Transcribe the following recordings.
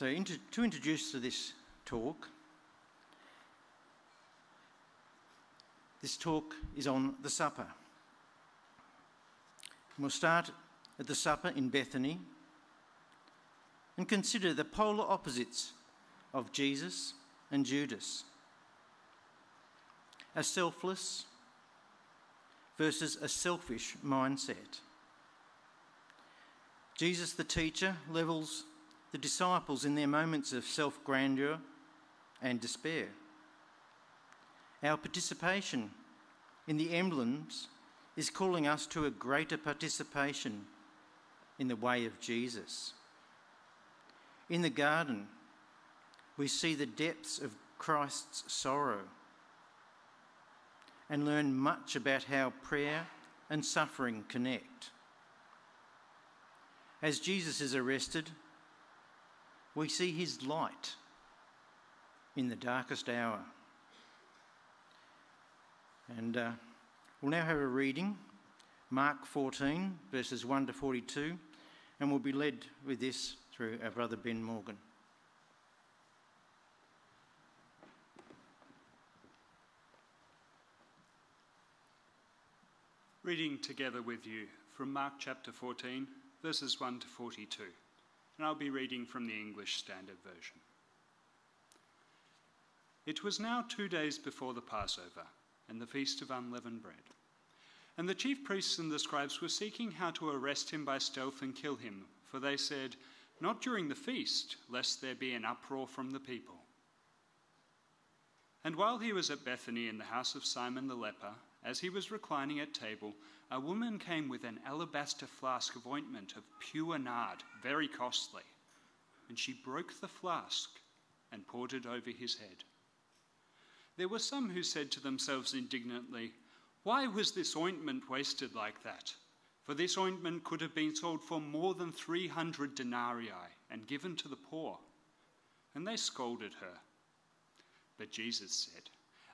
So, into, to introduce to this talk, this talk is on the supper. And we'll start at the supper in Bethany and consider the polar opposites of Jesus and Judas a selfless versus a selfish mindset. Jesus, the teacher, levels the disciples in their moments of self grandeur and despair. Our participation in the emblems is calling us to a greater participation in the way of Jesus. In the garden, we see the depths of Christ's sorrow and learn much about how prayer and suffering connect. As Jesus is arrested, we see his light in the darkest hour. And uh, we'll now have a reading, Mark 14, verses 1 to 42, and we'll be led with this through our brother Ben Morgan. Reading together with you from Mark chapter 14, verses 1 to 42 and I'll be reading from the English Standard Version. It was now two days before the Passover and the Feast of Unleavened Bread. And the chief priests and the scribes were seeking how to arrest him by stealth and kill him, for they said, Not during the feast, lest there be an uproar from the people. And while he was at Bethany in the house of Simon the leper, as he was reclining at table, a woman came with an alabaster flask of ointment of pure nard, very costly, and she broke the flask and poured it over his head. There were some who said to themselves indignantly, Why was this ointment wasted like that? For this ointment could have been sold for more than 300 denarii and given to the poor. And they scolded her. But Jesus said,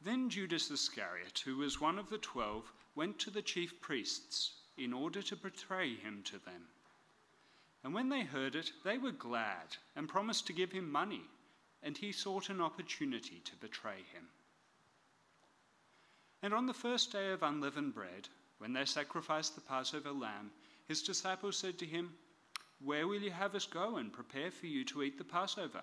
Then Judas Iscariot, who was one of the twelve, went to the chief priests in order to betray him to them. And when they heard it, they were glad and promised to give him money, and he sought an opportunity to betray him. And on the first day of unleavened bread, when they sacrificed the Passover lamb, his disciples said to him, Where will you have us go and prepare for you to eat the Passover?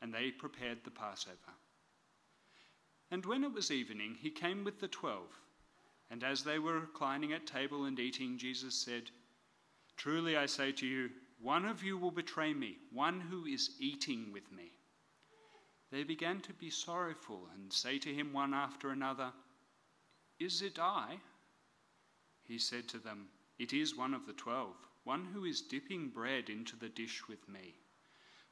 and they prepared the Passover. And when it was evening, he came with the twelve. And as they were reclining at table and eating, Jesus said, Truly I say to you, one of you will betray me, one who is eating with me. They began to be sorrowful and say to him one after another, Is it I? He said to them, It is one of the twelve, one who is dipping bread into the dish with me.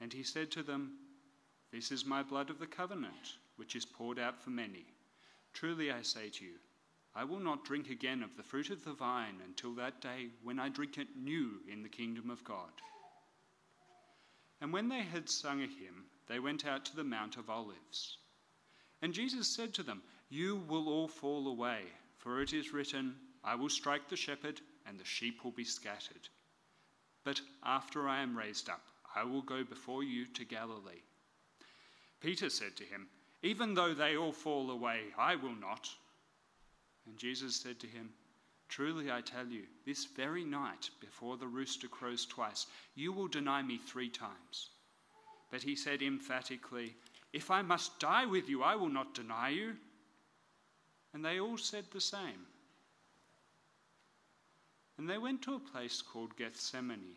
And he said to them, This is my blood of the covenant, which is poured out for many. Truly I say to you, I will not drink again of the fruit of the vine until that day when I drink it new in the kingdom of God. And when they had sung a hymn, they went out to the Mount of Olives. And Jesus said to them, You will all fall away, for it is written, I will strike the shepherd, and the sheep will be scattered. But after I am raised up, I will go before you to Galilee. Peter said to him, Even though they all fall away, I will not. And Jesus said to him, Truly I tell you, this very night, before the rooster crows twice, you will deny me three times. But he said emphatically, If I must die with you, I will not deny you. And they all said the same. And they went to a place called Gethsemane.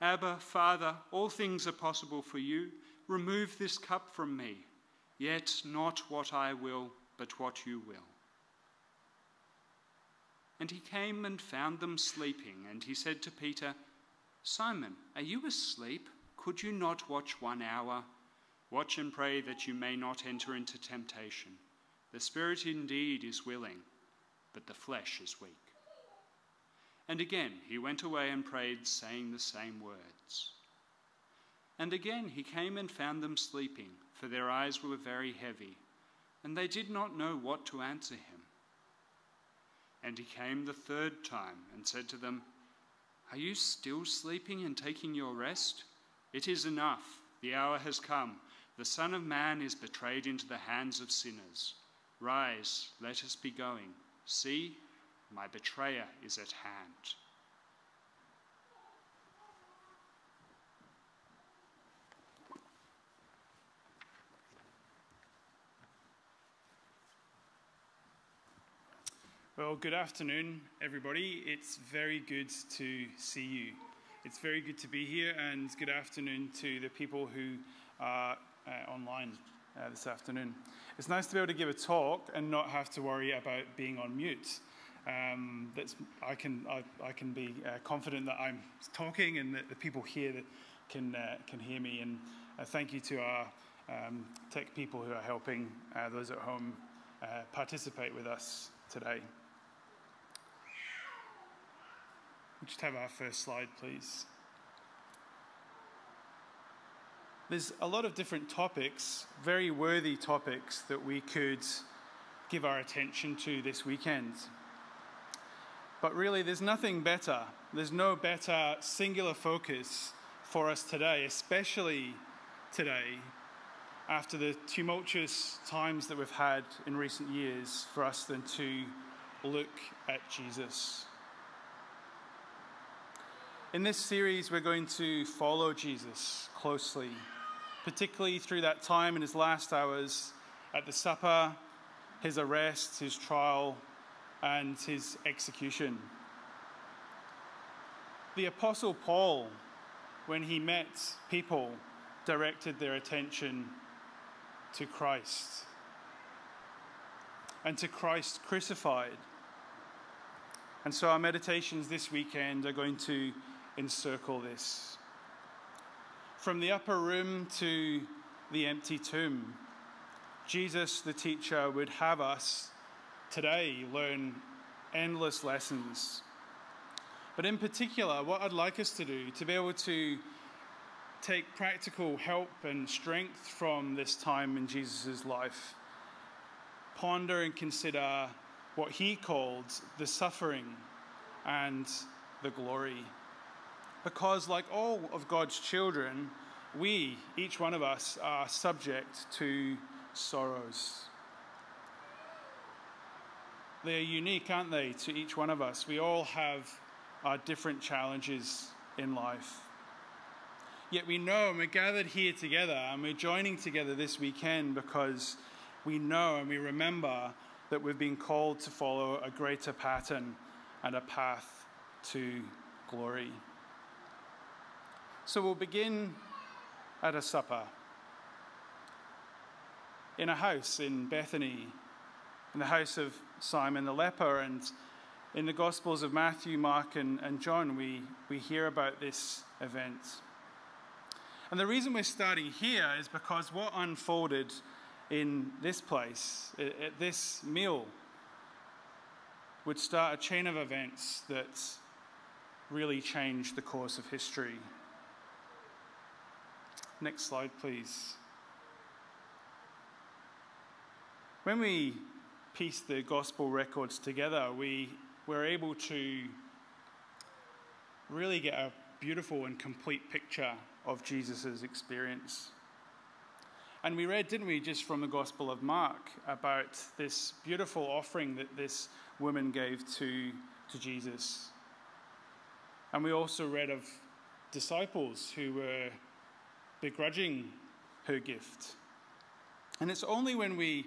Abba, Father, all things are possible for you. Remove this cup from me, yet not what I will, but what you will. And he came and found them sleeping, and he said to Peter, Simon, are you asleep? Could you not watch one hour? Watch and pray that you may not enter into temptation. The spirit indeed is willing, but the flesh is weak. And again he went away and prayed, saying the same words. And again he came and found them sleeping, for their eyes were very heavy, and they did not know what to answer him. And he came the third time and said to them, Are you still sleeping and taking your rest? It is enough. The hour has come. The Son of Man is betrayed into the hands of sinners. Rise, let us be going. See, my betrayer is at hand. Well, good afternoon, everybody. It's very good to see you. It's very good to be here, and good afternoon to the people who are uh, online uh, this afternoon. It's nice to be able to give a talk and not have to worry about being on mute. Um, that's, I, can, I, I can be uh, confident that I'm talking and that the people here that can, uh, can hear me. And uh, thank you to our um, tech people who are helping uh, those at home participate with us today. We just have our first slide, please. There's a lot of different topics, very worthy topics, that we could give our attention to this weekend. But really, there's nothing better. There's no better singular focus for us today, especially today, after the tumultuous times that we've had in recent years, for us than to look at Jesus. In this series, we're going to follow Jesus closely, particularly through that time in his last hours at the supper, his arrest, his trial, and his execution. The Apostle Paul, when he met people, directed their attention to Christ and to Christ crucified. And so our meditations this weekend are going to encircle this. From the upper room to the empty tomb, Jesus, the teacher, would have us today learn endless lessons. But in particular, what I'd like us to do, to be able to take practical help and strength from this time in Jesus' life, ponder and consider what he called the suffering and the glory. Because, like all of God's children, we, each one of us, are subject to sorrows. They are unique, aren't they, to each one of us? We all have our different challenges in life. Yet we know, and we're gathered here together, and we're joining together this weekend because we know and we remember that we've been called to follow a greater pattern and a path to glory. So we'll begin at a supper. in a house in Bethany, in the house of Simon the leper. And in the Gospels of Matthew, Mark, and, and John, we, we hear about this event. And the reason we're starting here is because what unfolded in this place, at this meal, would start a chain of events that really changed the course of history. Next slide, please. When we piece the gospel records together, we were able to really get a beautiful and complete picture of Jesus' experience. And we read, didn't we, just from the Gospel of Mark about this beautiful offering that this woman gave to, to Jesus. And we also read of disciples who were begrudging her gift. And it's only when we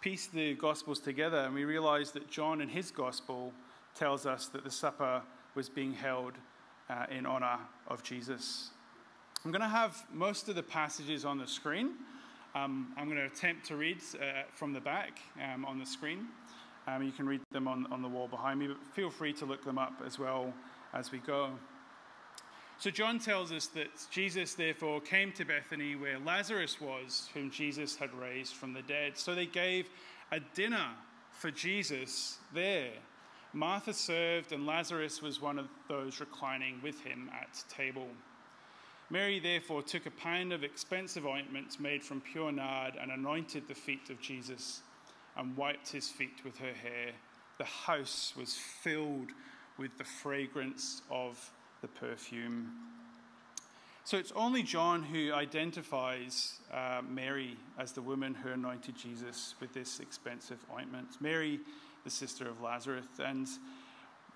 piece the Gospels together and we realize that John in his Gospel tells us that the supper was being held uh, in honor of Jesus. I'm going to have most of the passages on the screen. Um, I'm going to attempt to read uh, from the back um, on the screen. Um, you can read them on, on the wall behind me, but feel free to look them up as well as we go. So, John tells us that Jesus, therefore, came to Bethany where Lazarus was, whom Jesus had raised from the dead. So, they gave a dinner for Jesus there. Martha served, and Lazarus was one of those reclining with him at table. Mary therefore took a pound of expensive ointment made from pure nard and anointed the feet of Jesus and wiped his feet with her hair. The house was filled with the fragrance of the perfume. So it's only John who identifies uh, Mary as the woman who anointed Jesus with this expensive ointment. Mary, the sister of Lazarus. And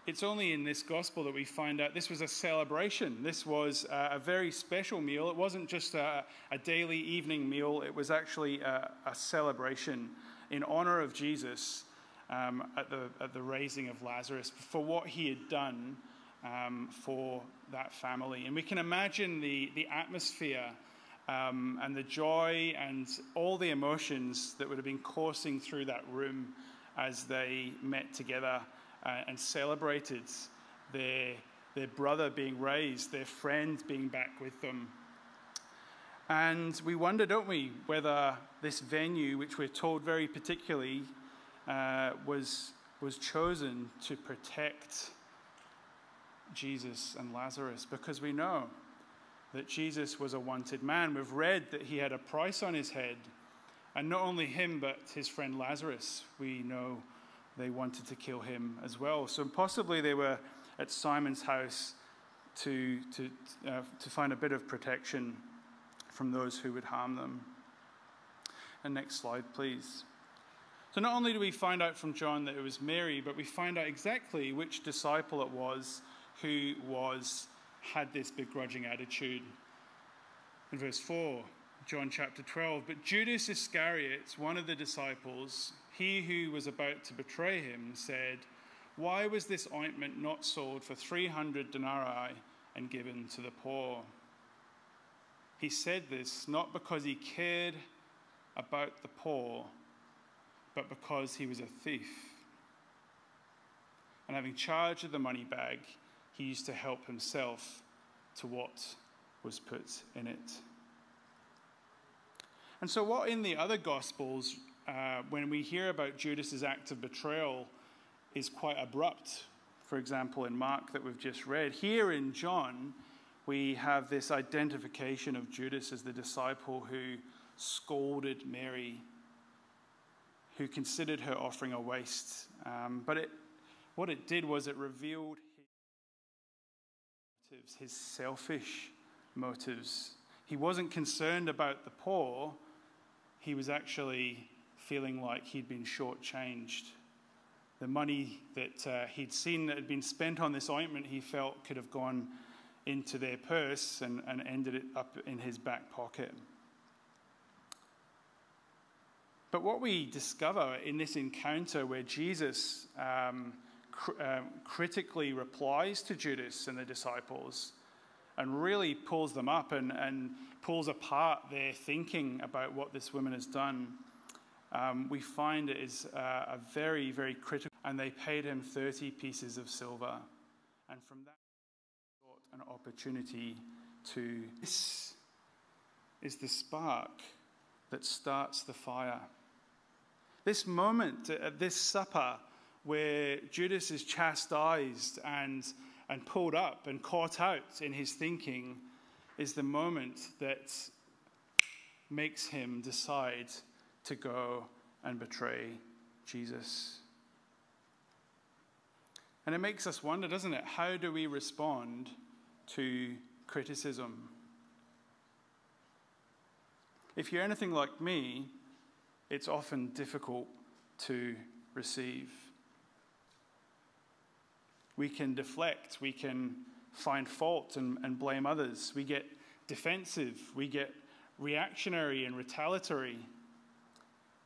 it's only in this gospel that we find out this was a celebration. This was a very special meal. It wasn't just a, a daily evening meal, it was actually a, a celebration in honor of Jesus um, at, the, at the raising of Lazarus for what he had done um, for that family. And we can imagine the, the atmosphere um, and the joy and all the emotions that would have been coursing through that room as they met together uh, and celebrated their, their brother being raised, their friend being back with them. And we wonder, don't we, whether this venue, which we're told very particularly, uh, was, was chosen to protect Jesus and Lazarus, because we know that Jesus was a wanted man. We've read that he had a price on his head. And not only him, but his friend Lazarus, we know they wanted to kill him as well. So possibly they were at Simon's house to, to, uh, to find a bit of protection from those who would harm them. And next slide, please. So not only do we find out from John that it was Mary, but we find out exactly which disciple it was who was had this begrudging attitude. In verse 4, John chapter 12, but Judas Iscariot, one of the disciples, he who was about to betray him said, Why was this ointment not sold for 300 denarii and given to the poor? He said this not because he cared about the poor, but because he was a thief. And having charge of the money bag, he used to help himself to what was put in it. And so, what in the other Gospels uh, when we hear about Judas's act of betrayal, is quite abrupt. For example, in Mark that we've just read. Here in John, we have this identification of Judas as the disciple who scolded Mary, who considered her offering a waste. Um, but it, what it did was it revealed motives, his selfish motives. He wasn't concerned about the poor, he was actually feeling like he'd been shortchanged. The money that uh, he'd seen that had been spent on this ointment, he felt could have gone into their purse and, and ended it up in his back pocket. But what we discover in this encounter where Jesus um, cr- uh, critically replies to Judas and the disciples and really pulls them up and, and pulls apart their thinking about what this woman has done um, we find it is uh, a very, very critical, and they paid him 30 pieces of silver. And from that, got an opportunity to. This is the spark that starts the fire. This moment at this supper where Judas is chastised and, and pulled up and caught out in his thinking is the moment that makes him decide to go and betray Jesus. And it makes us wonder, doesn't it? How do we respond to criticism? If you're anything like me, it's often difficult to receive. We can deflect, we can find fault and, and blame others. We get defensive, we get reactionary and retaliatory.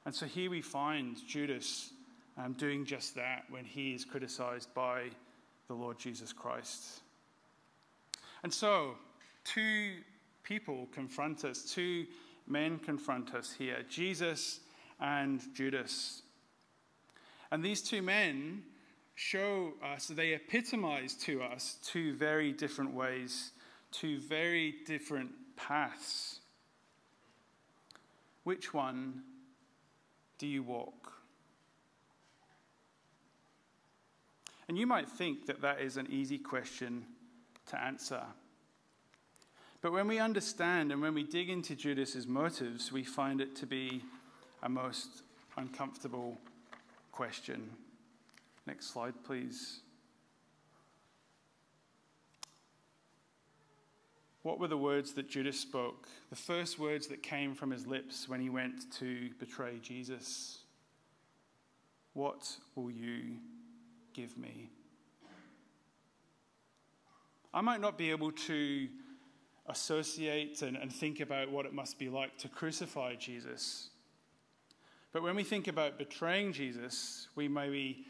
And so here we find Judas um, doing just that when he is criticized by the Lord Jesus Christ. And so, two people confront us, two men confront us here Jesus and Judas. And these two men show uh, us, they epitomize to us two very different ways, two very different paths. Which one do you walk? And you might think that that is an easy question to answer. But when we understand and when we dig into Judas's motives, we find it to be a most uncomfortable question. Next slide, please. What were the words that Judas spoke? The first words that came from his lips when he went to betray Jesus. What will you give me? I might not be able to associate and, and think about what it must be like to crucify Jesus. But when we think about betraying Jesus, we maybe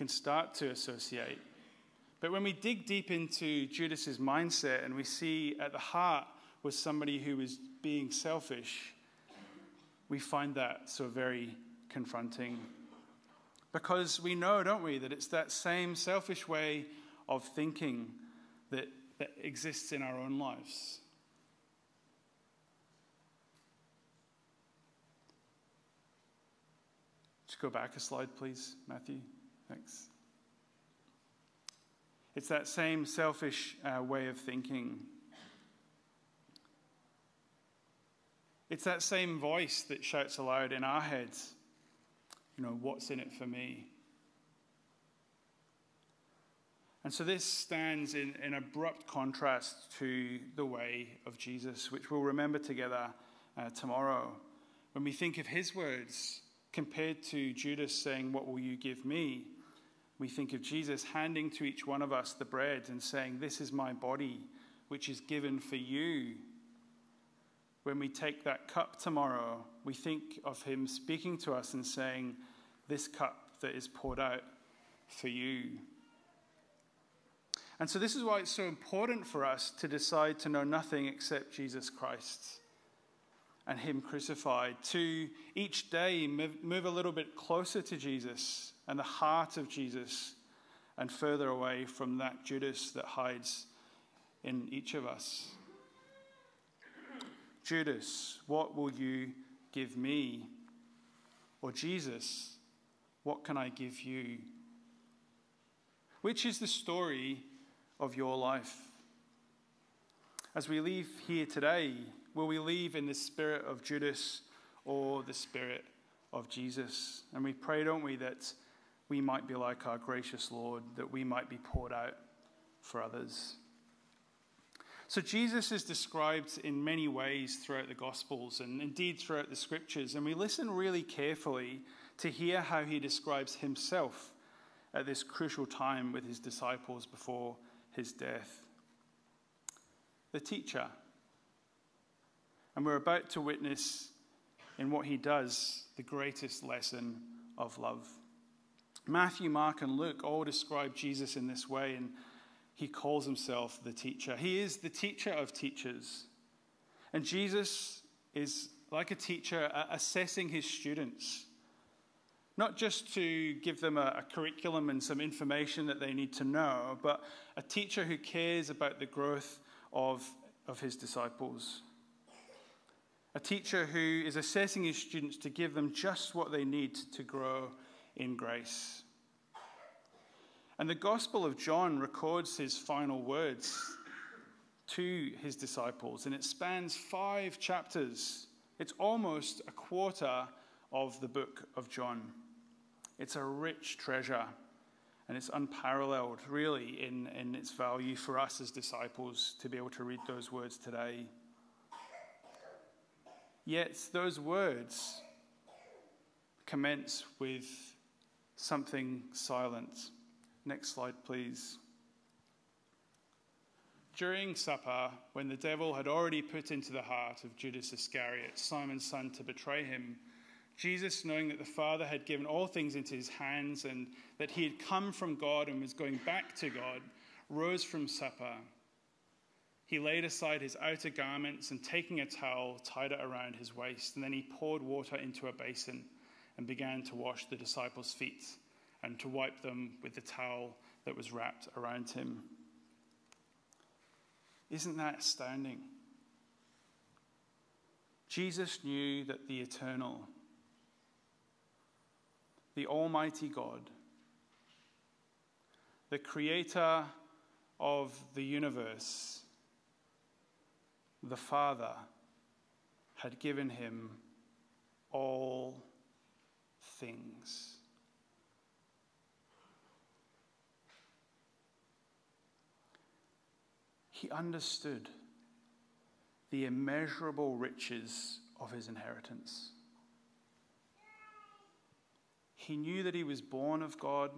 can start to associate. But when we dig deep into Judas's mindset and we see at the heart was somebody who was being selfish, we find that so very confronting. Because we know, don't we, that it's that same selfish way of thinking that, that exists in our own lives. Just go back a slide, please, Matthew. Thanks. It's that same selfish uh, way of thinking. It's that same voice that shouts aloud in our heads, you know, what's in it for me? And so this stands in, in abrupt contrast to the way of Jesus, which we'll remember together uh, tomorrow. When we think of his words compared to Judas saying, What will you give me? We think of Jesus handing to each one of us the bread and saying, This is my body, which is given for you. When we take that cup tomorrow, we think of him speaking to us and saying, This cup that is poured out for you. And so, this is why it's so important for us to decide to know nothing except Jesus Christ and Him crucified, to each day move a little bit closer to Jesus and the heart of Jesus and further away from that Judas that hides in each of us. Judas, what will you give me? Or Jesus, what can I give you? Which is the story of your life. As we leave here today, will we leave in the spirit of Judas or the spirit of Jesus? And we pray, don't we, that we might be like our gracious Lord, that we might be poured out for others. So, Jesus is described in many ways throughout the Gospels and indeed throughout the Scriptures. And we listen really carefully to hear how he describes himself at this crucial time with his disciples before his death. The teacher. And we're about to witness in what he does the greatest lesson of love. Matthew, Mark, and Luke all describe Jesus in this way, and he calls himself the teacher. He is the teacher of teachers. And Jesus is like a teacher assessing his students not just to give them a, a, curriculum and some information that they need to know, but a teacher who cares about the growth of, of his disciples. A teacher who is assessing his students to give them just what they need to grow in grace. And the Gospel of John records his final words to his disciples, and it spans five chapters. It's almost a quarter of the book of John. It's a rich treasure, and it's unparalleled, really, in, in its value for us as disciples to be able to read those words today. Yet, those words commence with something silent. Next slide, please. During supper, when the devil had already put into the heart of Judas Iscariot, Simon's son, to betray him, Jesus, knowing that the Father had given all things into his hands and that he had come from God and was going back to God, rose from supper. He laid aside his outer garments and taking a towel, tied it around his waist. And then he poured water into a basin and began to wash the disciples' feet and to wipe them with the towel that was wrapped around him. Isn't that astounding? Jesus knew that the eternal, the Almighty God, the creator of the universe, the Father, had given him all things. He understood the immeasurable riches of his inheritance. He knew that he was born of God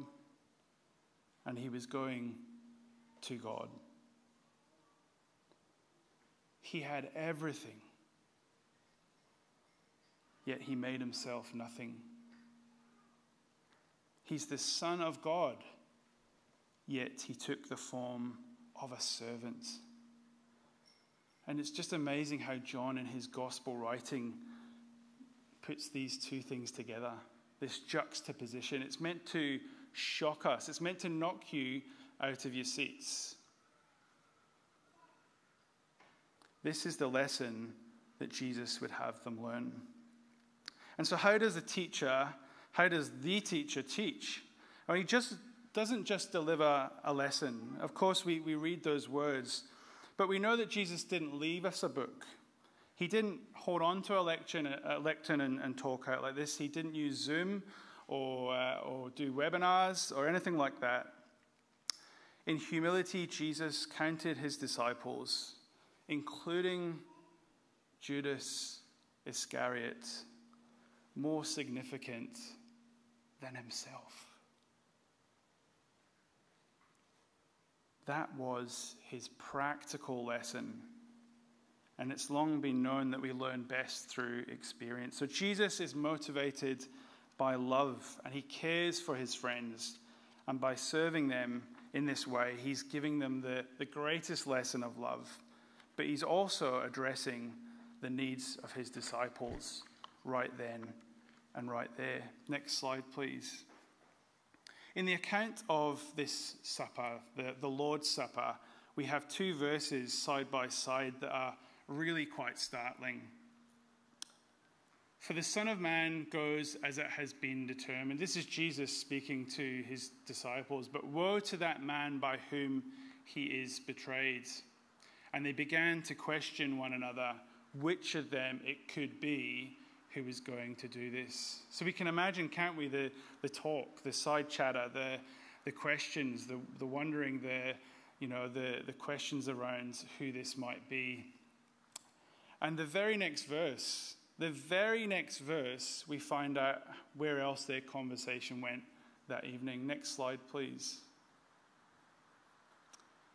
and he was going to God. He had everything, yet he made himself nothing. He's the Son of God, yet he took the form of a servant. And it's just amazing how John, in his gospel writing, puts these two things together this juxtaposition. It's meant to shock us, it's meant to knock you out of your seats. This is the lesson that Jesus would have them learn. And so, how does a teacher, how does the teacher teach? I mean, he just doesn't just deliver a lesson. Of course, we, we read those words, but we know that Jesus didn't leave us a book. He didn't hold on to a lectern, a lectern and, and talk out like this. He didn't use Zoom or, uh, or do webinars or anything like that. In humility, Jesus counted his disciples, including Judas Iscariot, more significant than himself. That was his practical lesson. And it's long been known that we learn best through experience. So Jesus is motivated by love and he cares for his friends. And by serving them in this way, he's giving them the, the greatest lesson of love. But he's also addressing the needs of his disciples right then and right there. Next slide, please. In the account of this supper, the, the Lord's Supper, we have two verses side by side that are really quite startling. For the Son of Man goes as it has been determined. This is Jesus speaking to his disciples. But woe to that man by whom he is betrayed. And they began to question one another which of them it could be who is going to do this. So we can imagine, can't we, the, the talk, the side chatter, the, the questions, the, the wondering, the, you know, the, the questions around who this might be. And the very next verse, the very next verse, we find out where else their conversation went that evening. Next slide, please.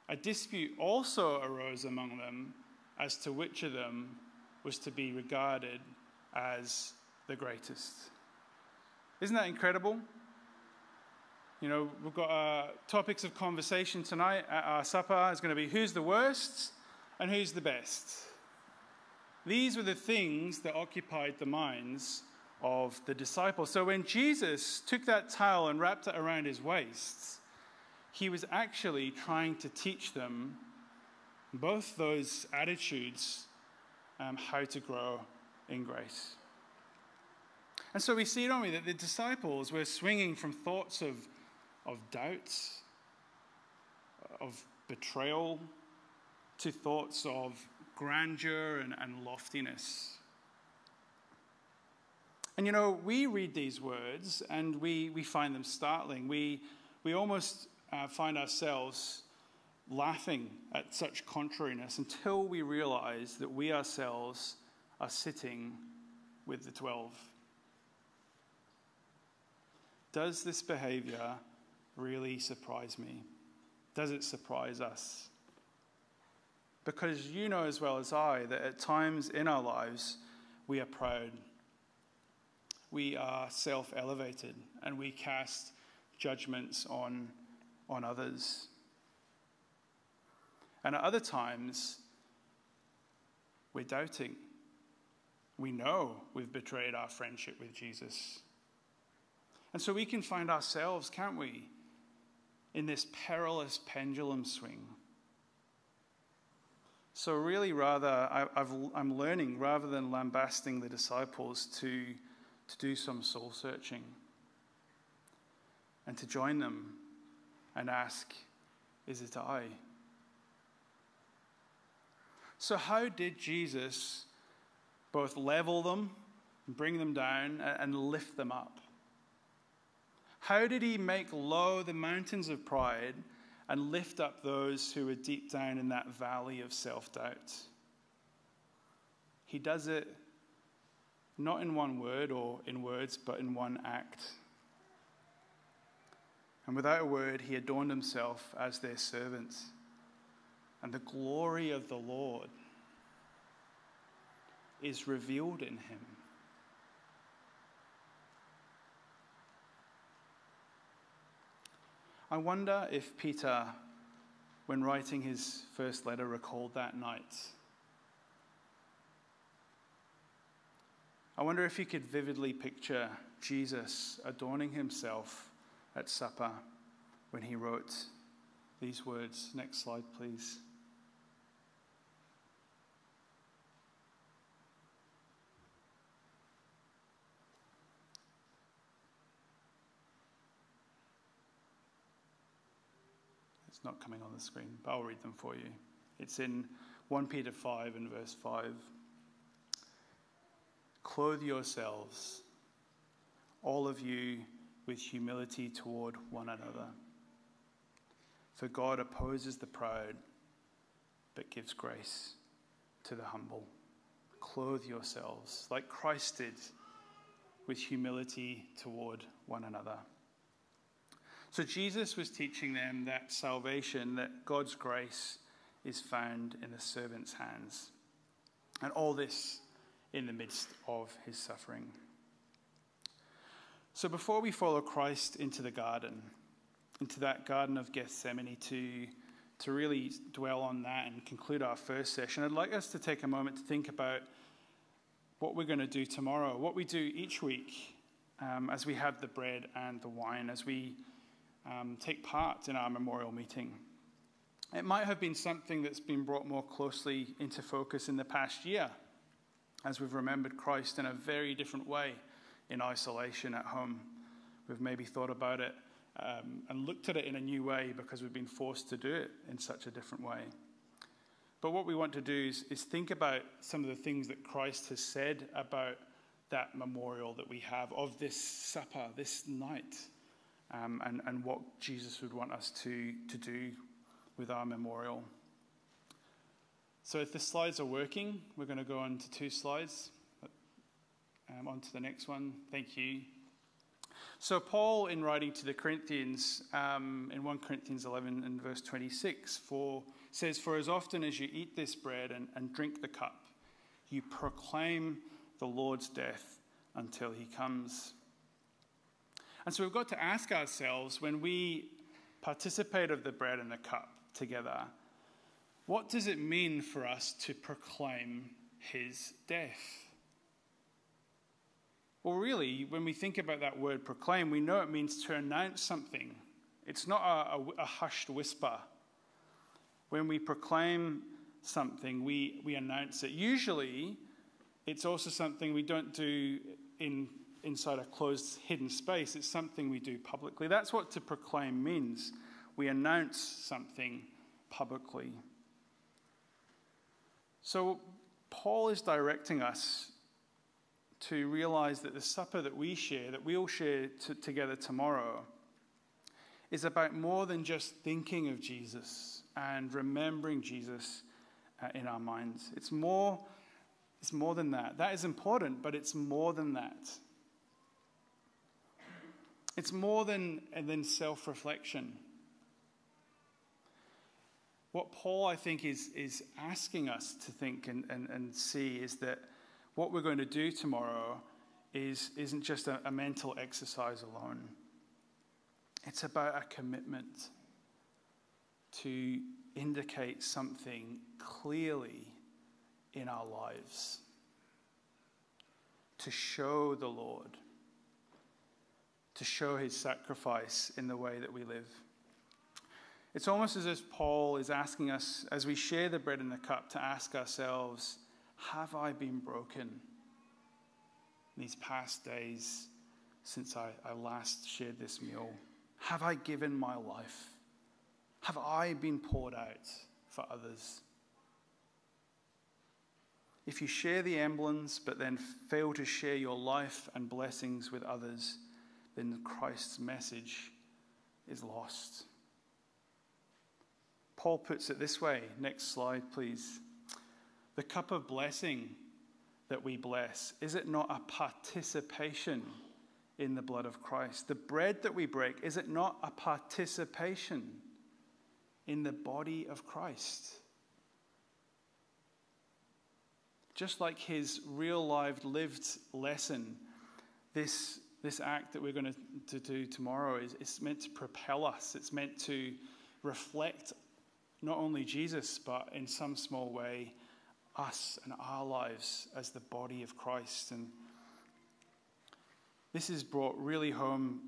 A dispute also arose among them as to which of them was to be regarded as the greatest. Isn't that incredible? You know, we've got uh, topics of conversation tonight at our supper. It's going to be who's the worst and who's the best. These were the things that occupied the minds of the disciples. So when Jesus took that towel and wrapped it around his waist, he was actually trying to teach them both those attitudes, um, how to grow in grace. And so we see, don't we, that the disciples were swinging from thoughts of, of doubts, of betrayal, to thoughts of grandeur and, and loftiness. And you know, we read these words and we, we find them startling. We, we almost uh, find ourselves laughing at such contrariness until we realize that we ourselves are sitting with the 12. Does this behavior really surprise me? Does it surprise us? Because you know as well as I that at times in our lives we are proud, we are self elevated, and we cast judgments on, on others. And at other times, we're doubting. We know we've betrayed our friendship with Jesus. And so we can find ourselves, can't we, in this perilous pendulum swing. So, really, rather, I, am learning, rather than lambasting the disciples, to, to do some soul searching and to join them and ask, Is it I? So, how did Jesus both level them, bring them down, and lift them up? How did he make low the mountains of pride and lift up those who are deep down in that valley of self doubt? He does it not in one word or in words, but in one act. And without a word, he adorned himself as their servant. And the glory of the Lord is revealed in him. I wonder if Peter, when writing his first letter, recalled that night. I wonder if he could vividly picture Jesus adorning himself at supper when he wrote these words. Next slide, please. It's not coming on the screen, but I'll read them for you. It's in 1 Peter 5 and verse 5. Clothe yourselves, all of you, with humility toward one another. For God opposes the proud, but gives grace to the humble. Clothe yourselves, like Christ did, with humility toward one another. So Jesus was teaching them that salvation, that God's grace is found in the servant's hands. And all this in the midst of his suffering. So before we follow Christ into the garden, into that Garden of Gethsemane to, to really dwell on that and conclude our first session, I'd like us to take a moment to think about what we're going to do tomorrow, what we do each week um, as we have the bread and the wine, as we um, take part in our memorial meeting. It might have been something that's been brought more closely into focus in the past year as we've remembered Christ in a very different way in isolation at home. We've maybe thought about it um, and looked at it in a new way because we've been forced to do it in such a different way. But what we want to do is, is think about some of the things that Christ has said about that memorial that we have of this supper, this night um, and, and what Jesus would want us to, to do with our memorial. So, if the slides are working, we're going to go on to two slides. Um, on to the next one. Thank you. So, Paul, in writing to the Corinthians, um, in 1 Corinthians 11 and verse 26, for, says, For as often as you eat this bread and, and drink the cup, you proclaim the Lord's death until he comes. And so we've got to ask ourselves when we participate of the bread and the cup together, what does it mean for us to proclaim his death? Well, really, when we think about that word proclaim, we know it means to announce something. It's not a, a, a hushed whisper. When we proclaim something, we, we announce it. Usually, it's also something we don't do in, inside a closed, hidden space. It's something we do publicly. That's what to proclaim means. We announce something publicly. So, Paul is directing us to realize that the supper that we share, that we all share t- together tomorrow, is about more than just thinking of Jesus and remembering Jesus uh, in our minds. It's more, it's more than that. That is important, but it's more than that. It's more than, than self reflection. What Paul, I think, is, is asking us to think and, and, and see is that what we're going to do tomorrow is, isn't just a, a mental exercise alone. It's about a commitment to indicate something clearly in our lives, to show the Lord, to show his sacrifice in the way that we live. It's almost as if Paul is asking us, as we share the bread and the cup, to ask ourselves, Have I been broken these past days since I, I last shared this meal? Have I given my life? Have I been poured out for others? If you share the emblems but then fail to share your life and blessings with others, then Christ's message is lost. Paul puts it this way. Next slide, please. The cup of blessing that we bless, is it not a participation in the blood of Christ? The bread that we break, is it not a participation in the body of Christ? Just like his real life lived lesson, this, this act that we're going to, to do tomorrow is it's meant to propel us. It's meant to reflect not only Jesus, but in some small way, us and our lives as the body of Christ. And this is brought really home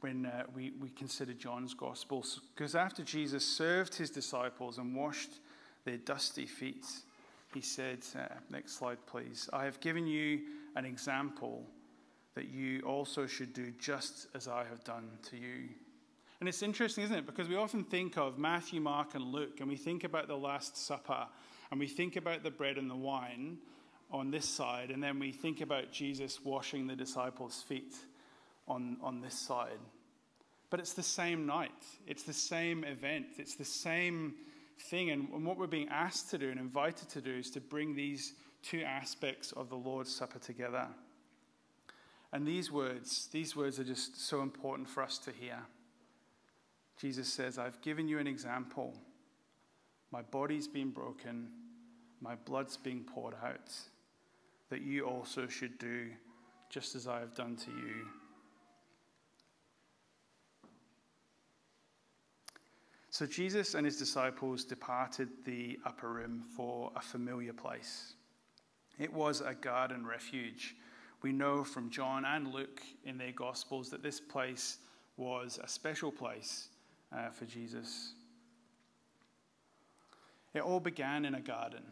when uh, we, we consider John's Gospel. Because after Jesus served his disciples and washed their dusty feet, he said, uh, next slide, please, I have given you an example that you also should do just as I have done to you. And it's interesting, isn't it? Because we often think of Matthew, Mark, and Luke, and we think about the Last Supper, and we think about the bread and the wine on this side, and then we think about Jesus washing the disciples' feet on, on this side. But it's the same night, it's the same event, it's the same thing. And, and what we're being asked to do and invited to do is to bring these two aspects of the Lord's Supper together. And these words, these words are just so important for us to hear. Jesus says, I've given you an example. My body's been broken, my blood's being poured out, that you also should do just as I have done to you. So Jesus and his disciples departed the upper room for a familiar place. It was a garden refuge. We know from John and Luke in their Gospels that this place was a special place uh, for Jesus. It all began in a garden,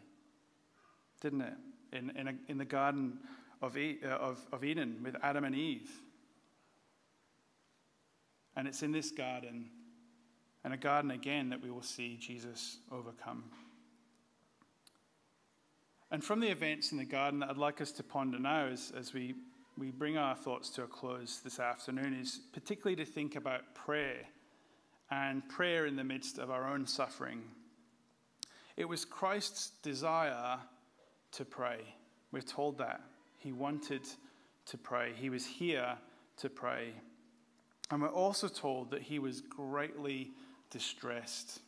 didn't it? In, in, a, in the Garden of, e, uh, of, of Eden with Adam and Eve. And it's in this garden, and a garden again, that we will see Jesus overcome. And from the events in the garden I'd like us to ponder now as, as we, we bring our thoughts to a close this afternoon is particularly to think about prayer and prayer in the midst of our own suffering. It was Christ's desire to pray. We're told that. He wanted to pray, he was here to pray. And we're also told that he was greatly distressed.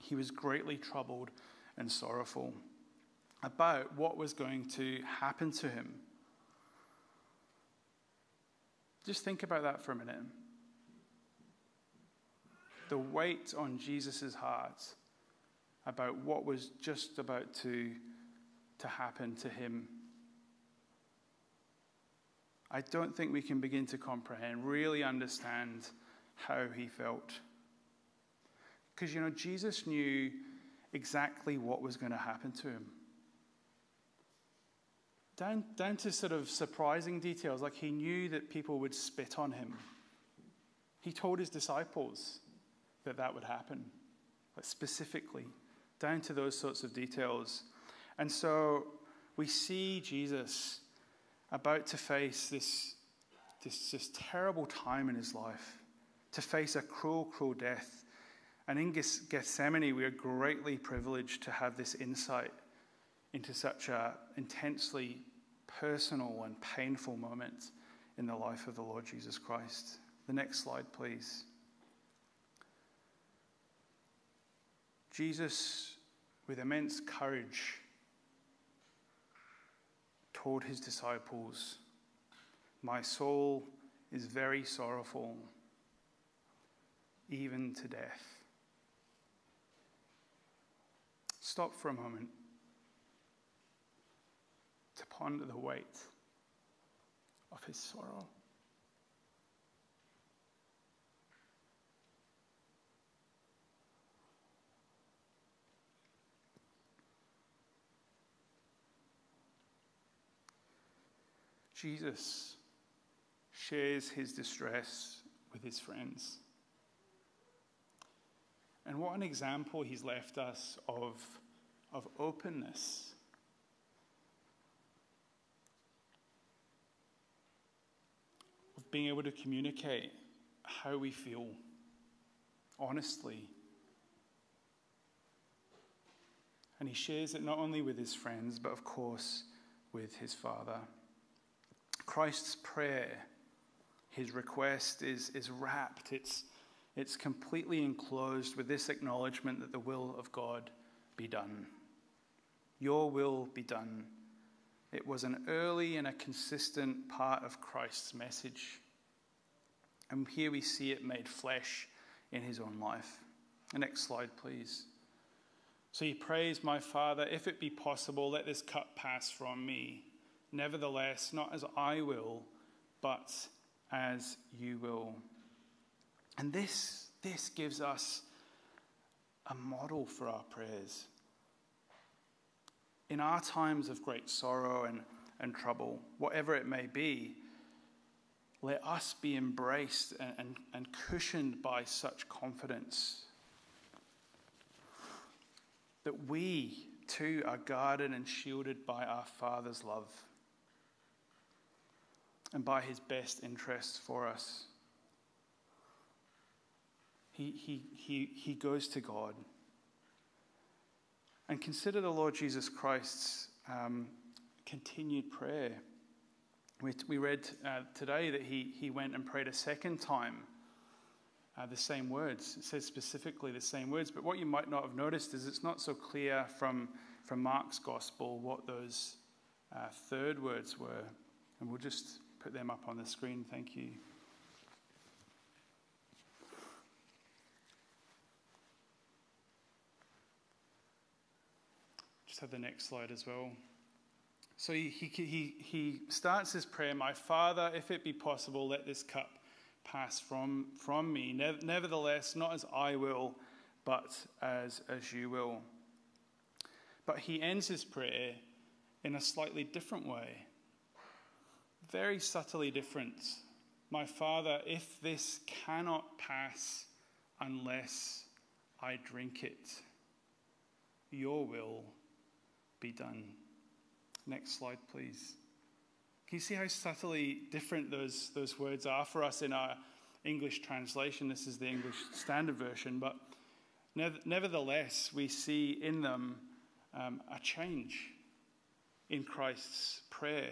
He was greatly troubled and sorrowful about what was going to happen to him. Just think about that for a minute the weight on Jesus' heart about what was just about to, to happen to him. I don't think we can begin to comprehend, really understand how he felt. Because, you know, Jesus knew exactly what was going to happen to him. Down, down to sort of surprising details, like he knew that people would spit on him. He told his disciples that that would happen, like specifically, down to those sorts of details. And so we see Jesus about to face this, this, this terrible time in his life, to face a cruel, cruel death. And in Gethsemane, we are greatly privileged to have this insight into such an intensely personal and painful moment in the life of the Lord Jesus Christ. The next slide, please. Jesus, with immense courage, told his disciples, My soul is very sorrowful, even to death. Stop for a moment to ponder the weight of his sorrow. Jesus shares his distress with his friends. And what an example he's left us of, of openness. Of being able to communicate how we feel honestly. And he shares it not only with his friends, but of course with his Father. Christ's prayer, his request, is, is wrapped, it's, it's completely enclosed with this acknowledgement that the will of God be done. Your will be done. It was an early and a consistent part of Christ's message. And here we see it made flesh in his own life. The next slide, please. So he prays, My Father, if it be possible, let this cup pass from me. Nevertheless, not as I will, but as you will. And this, this gives us a model for our prayers. In our times of great sorrow and, and trouble, whatever it may be, let us be embraced and, and, and cushioned by such confidence that we too are guarded and shielded by our Father's love and by his best interests for us. He, he, he, he goes to God. And consider the Lord Jesus Christ's um, continued prayer. We, we read uh, today that he, he went and prayed a second time uh, the same words. It says specifically the same words. But what you might not have noticed is it's not so clear from, from Mark's gospel what those uh, third words were. And we'll just put them up on the screen. Thank you. Just have the next slide as well. So he, he, he starts his prayer, My Father, if it be possible, let this cup pass from, from me. Nevertheless, not as I will, but as, as you will. But he ends his prayer in a slightly different way very subtly different. My Father, if this cannot pass unless I drink it, your will be done. Next slide, please. Can you see how subtly different those, those words are for us in our English translation? This is the English Standard Version, but nevertheless, we see in them um, a change in Christ's prayer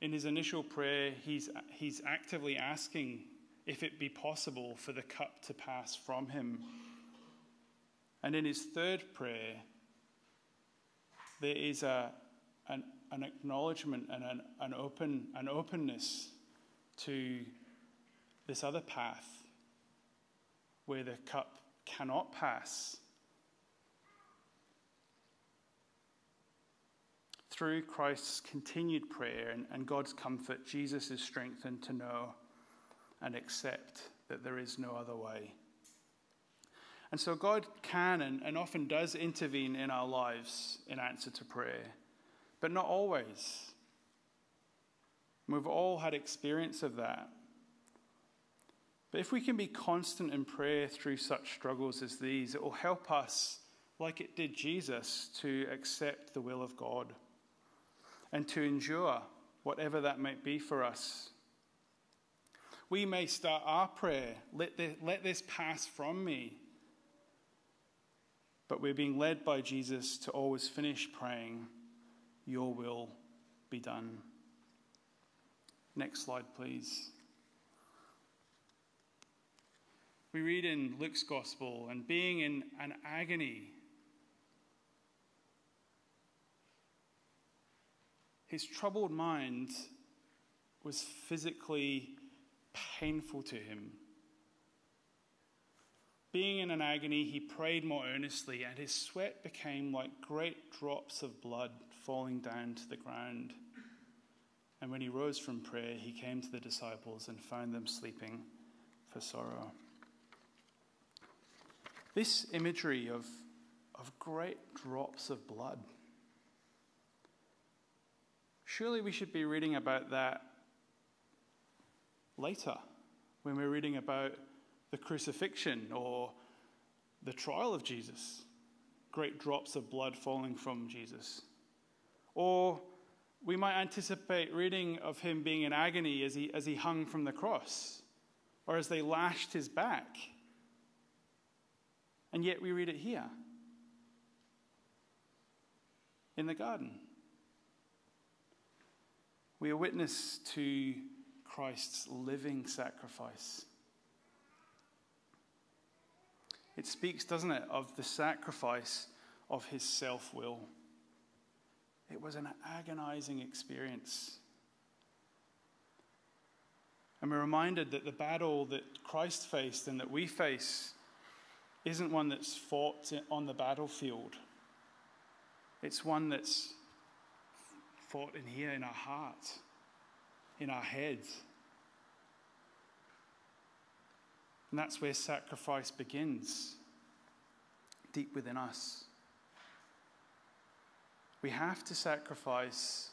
in his initial prayer, he's, he's actively asking if it be possible for the cup to pass from him. And in his third prayer, there is a, an, an acknowledgement and an, an, open, an openness to this other path where the cup cannot pass through Christ's continued prayer and, and God's comfort, Jesus is strengthened to know and accept that there is no other way. And so God can and, and often does intervene in our lives in answer to prayer, but not always. We've all had experience of that. But if we can be constant in prayer through such struggles as these, it will help us, like it did Jesus, to accept the will of God and to endure whatever that might be for us. We may start our prayer, let, the, let this pass from me. But we're being led by Jesus to always finish praying, Your will be done. Next slide, please. We read in Luke's Gospel, and being in an agony, his troubled mind was physically painful to him. Being in an agony, he prayed more earnestly, and his sweat became like great drops of blood falling down to the ground. And when he rose from prayer, he came to the disciples and found them sleeping for sorrow. This imagery of, of great drops of blood. Surely we should be reading about that later when we're reading about the crucifixion or the trial of Jesus. Great drops of blood falling from Jesus. Or we might anticipate reading of him being in agony as he, as he hung from the cross or as they lashed his back. And yet we read it here in the garden. We are witness to Christ's living sacrifice. It speaks, doesn't it, of the sacrifice of his self will. It was an agonizing experience. And we're reminded that the battle that Christ faced and that we face isn't one that's fought on the battlefield, it's one that's fought in here in our heart, in our heads. And that's where sacrifice begins, deep within us. We have to sacrifice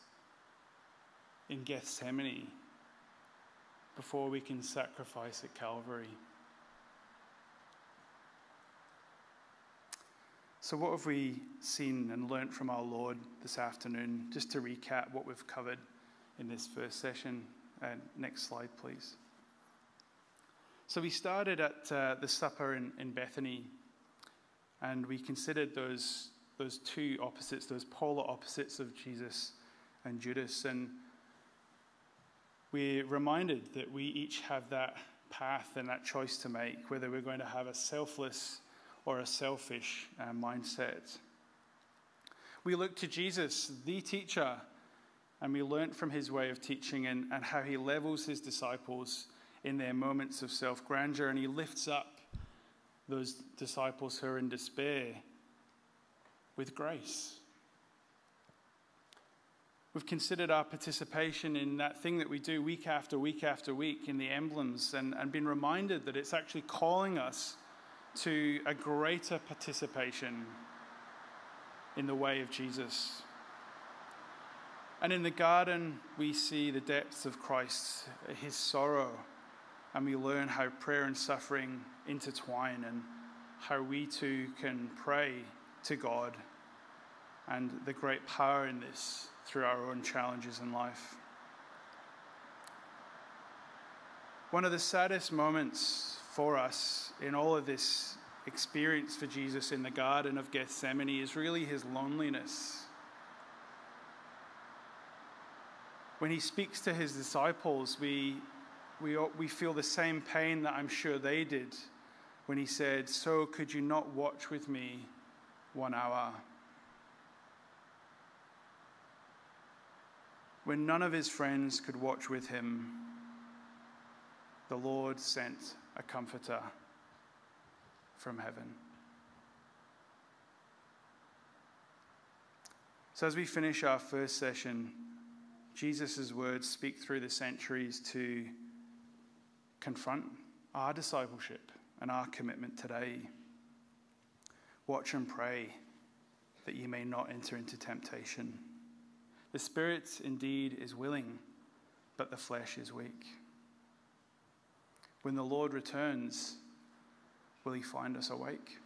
in Gethsemane before we can sacrifice at Calvary. So, what have we seen and learnt from our Lord this afternoon? Just to recap what we've covered in this first session. Uh, next slide, please. So, we started at uh, the supper in, in Bethany, and we considered those those two opposites, those polar opposites of Jesus and Judas. And we're reminded that we each have that path and that choice to make, whether we're going to have a selfless or a selfish uh, mindset. We look to Jesus, the teacher, and we learnt from his way of teaching and, and how he levels his disciples in their moments of self grandeur, and he lifts up those disciples who are in despair with grace. We've considered our participation in that thing that we do week after week after week in the emblems and, and been reminded that it's actually calling us to a greater participation in the way of Jesus. And in the garden, we see the depths of Christ, his sorrow, and we learn how prayer and suffering intertwine and how we too can pray to God and the great power in this through our own challenges in life. One of the saddest moments for us in all of this experience for Jesus in the Garden of Gethsemane is really his loneliness. When he speaks to his disciples, we, we, we feel the same pain that I'm sure they did when he said, So could you not watch with me one hour? When none of his friends could watch with him, the Lord sent a comforter from heaven. So, as we finish our first session, Jesus' words speak through the centuries to confront our discipleship and our commitment today. Watch and pray that you may not enter into temptation. The spirit indeed is willing, but the flesh is weak. When the Lord returns, will he find us awake?